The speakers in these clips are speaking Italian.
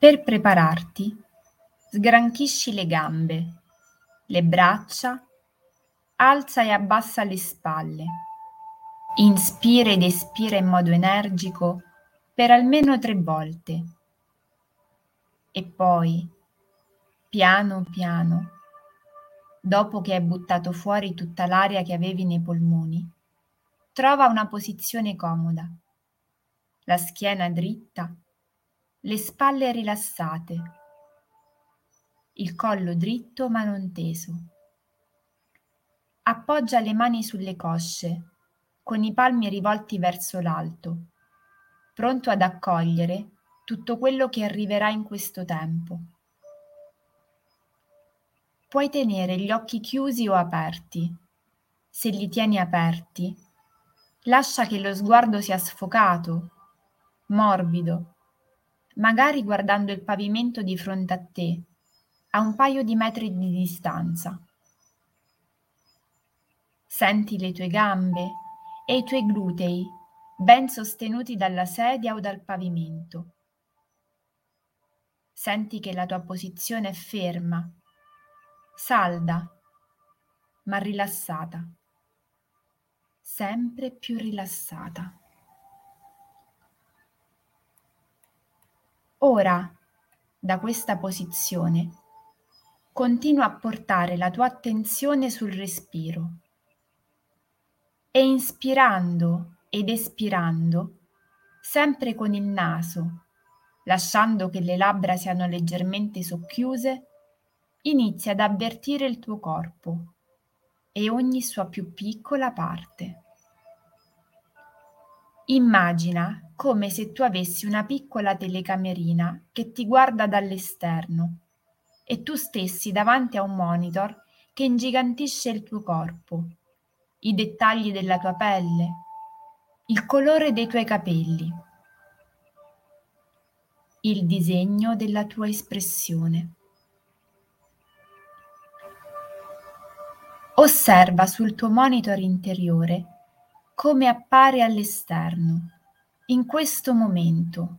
Per prepararti, sgranchisci le gambe, le braccia, alza e abbassa le spalle. Inspira ed espira in modo energico per almeno tre volte. E poi, piano piano, dopo che hai buttato fuori tutta l'aria che avevi nei polmoni, trova una posizione comoda, la schiena dritta, le spalle rilassate, il collo dritto ma non teso. Appoggia le mani sulle cosce, con i palmi rivolti verso l'alto, pronto ad accogliere tutto quello che arriverà in questo tempo. Puoi tenere gli occhi chiusi o aperti. Se li tieni aperti, lascia che lo sguardo sia sfocato, morbido, magari guardando il pavimento di fronte a te, a un paio di metri di distanza. Senti le tue gambe e i tuoi glutei ben sostenuti dalla sedia o dal pavimento. Senti che la tua posizione è ferma salda, ma rilassata, sempre più rilassata. Ora, da questa posizione, continua a portare la tua attenzione sul respiro e inspirando ed espirando, sempre con il naso, lasciando che le labbra siano leggermente socchiuse, Inizia ad avvertire il tuo corpo e ogni sua più piccola parte. Immagina come se tu avessi una piccola telecamerina che ti guarda dall'esterno e tu stessi davanti a un monitor che ingigantisce il tuo corpo, i dettagli della tua pelle, il colore dei tuoi capelli, il disegno della tua espressione. Osserva sul tuo monitor interiore come appare all'esterno, in questo momento,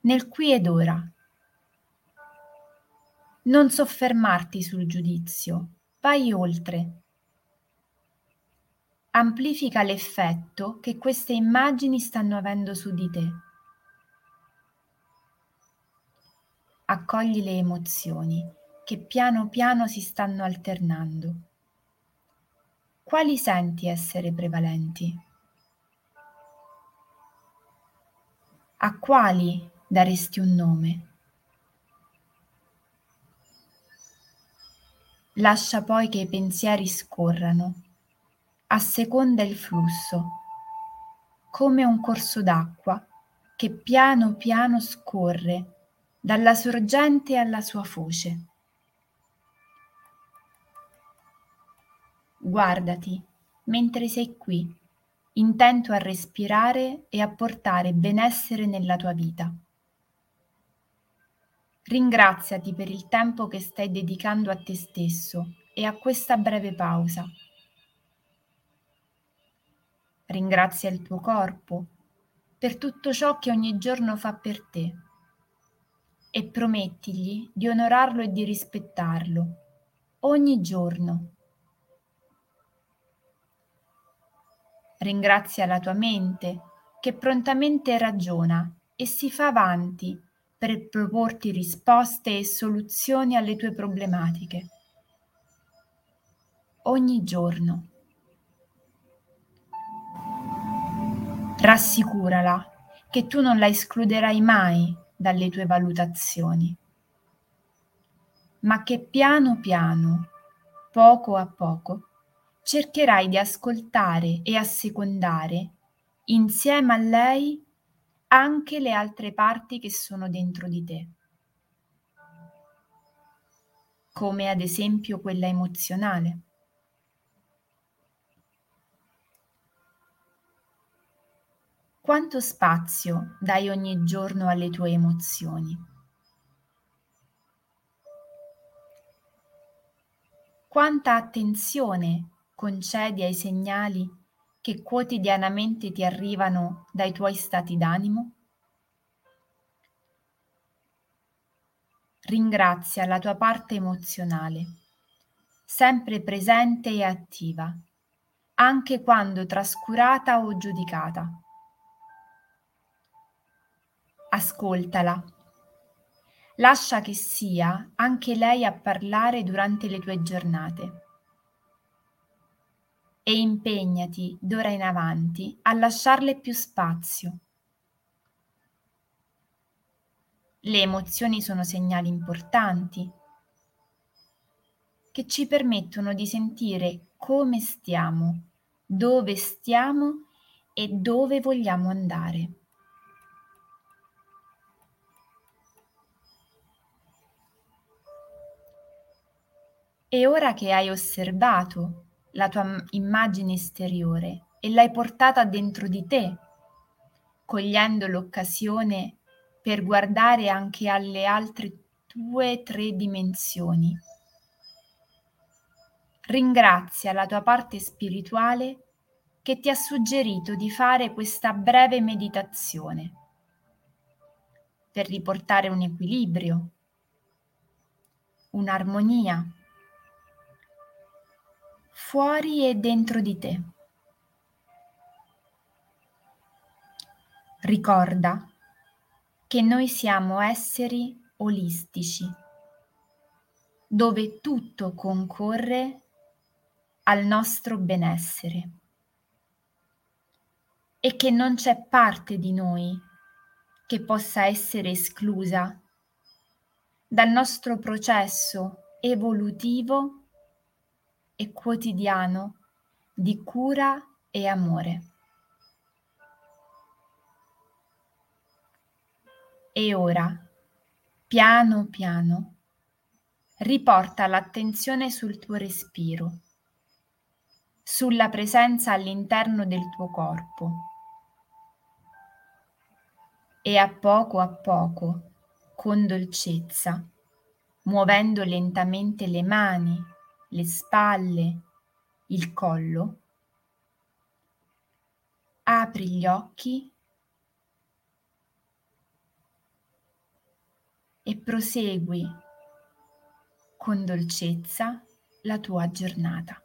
nel qui ed ora. Non soffermarti sul giudizio, vai oltre. Amplifica l'effetto che queste immagini stanno avendo su di te. Accogli le emozioni che piano piano si stanno alternando quali senti essere prevalenti? A quali daresti un nome? Lascia poi che i pensieri scorrano, asseconda il flusso, come un corso d'acqua che piano piano scorre dalla sorgente alla sua foce. Guardati mentre sei qui, intento a respirare e a portare benessere nella tua vita. Ringraziati per il tempo che stai dedicando a te stesso e a questa breve pausa. Ringrazia il tuo corpo per tutto ciò che ogni giorno fa per te e promettigli di onorarlo e di rispettarlo ogni giorno Ringrazia la tua mente che prontamente ragiona e si fa avanti per proporti risposte e soluzioni alle tue problematiche. Ogni giorno. Rassicurala che tu non la escluderai mai dalle tue valutazioni, ma che piano piano, poco a poco, cercherai di ascoltare e assecondare, insieme a lei, anche le altre parti che sono dentro di te, come ad esempio quella emozionale. Quanto spazio dai ogni giorno alle tue emozioni? Quanta attenzione concedi ai segnali che quotidianamente ti arrivano dai tuoi stati d'animo? ringrazia la tua parte emozionale, sempre presente e attiva, anche quando trascurata o giudicata. Ascoltala. Lascia che sia anche lei a parlare durante le tue giornate. E impegnati d'ora in avanti a lasciarle più spazio Le emozioni sono segnali importanti che ci permettono di sentire come stiamo, dove stiamo e dove vogliamo andare. E ora che hai osservato la tua immagine esteriore e l'hai portata dentro di te, cogliendo l'occasione per guardare anche alle altre tue tre dimensioni. Ringrazia la tua parte spirituale che ti ha suggerito di fare questa breve meditazione per riportare un equilibrio, un'armonia fuori e dentro di te. Ricorda che noi siamo esseri olistici, dove tutto concorre al nostro benessere e che non c'è parte di noi che possa essere esclusa dal nostro processo evolutivo e quotidiano di cura e amore. E ora, piano piano, riporta l'attenzione sul tuo respiro, sulla presenza all'interno del tuo corpo. E a poco a poco, con dolcezza, muovendo lentamente le mani, le spalle, il collo, apri gli occhi e prosegui con dolcezza la tua giornata.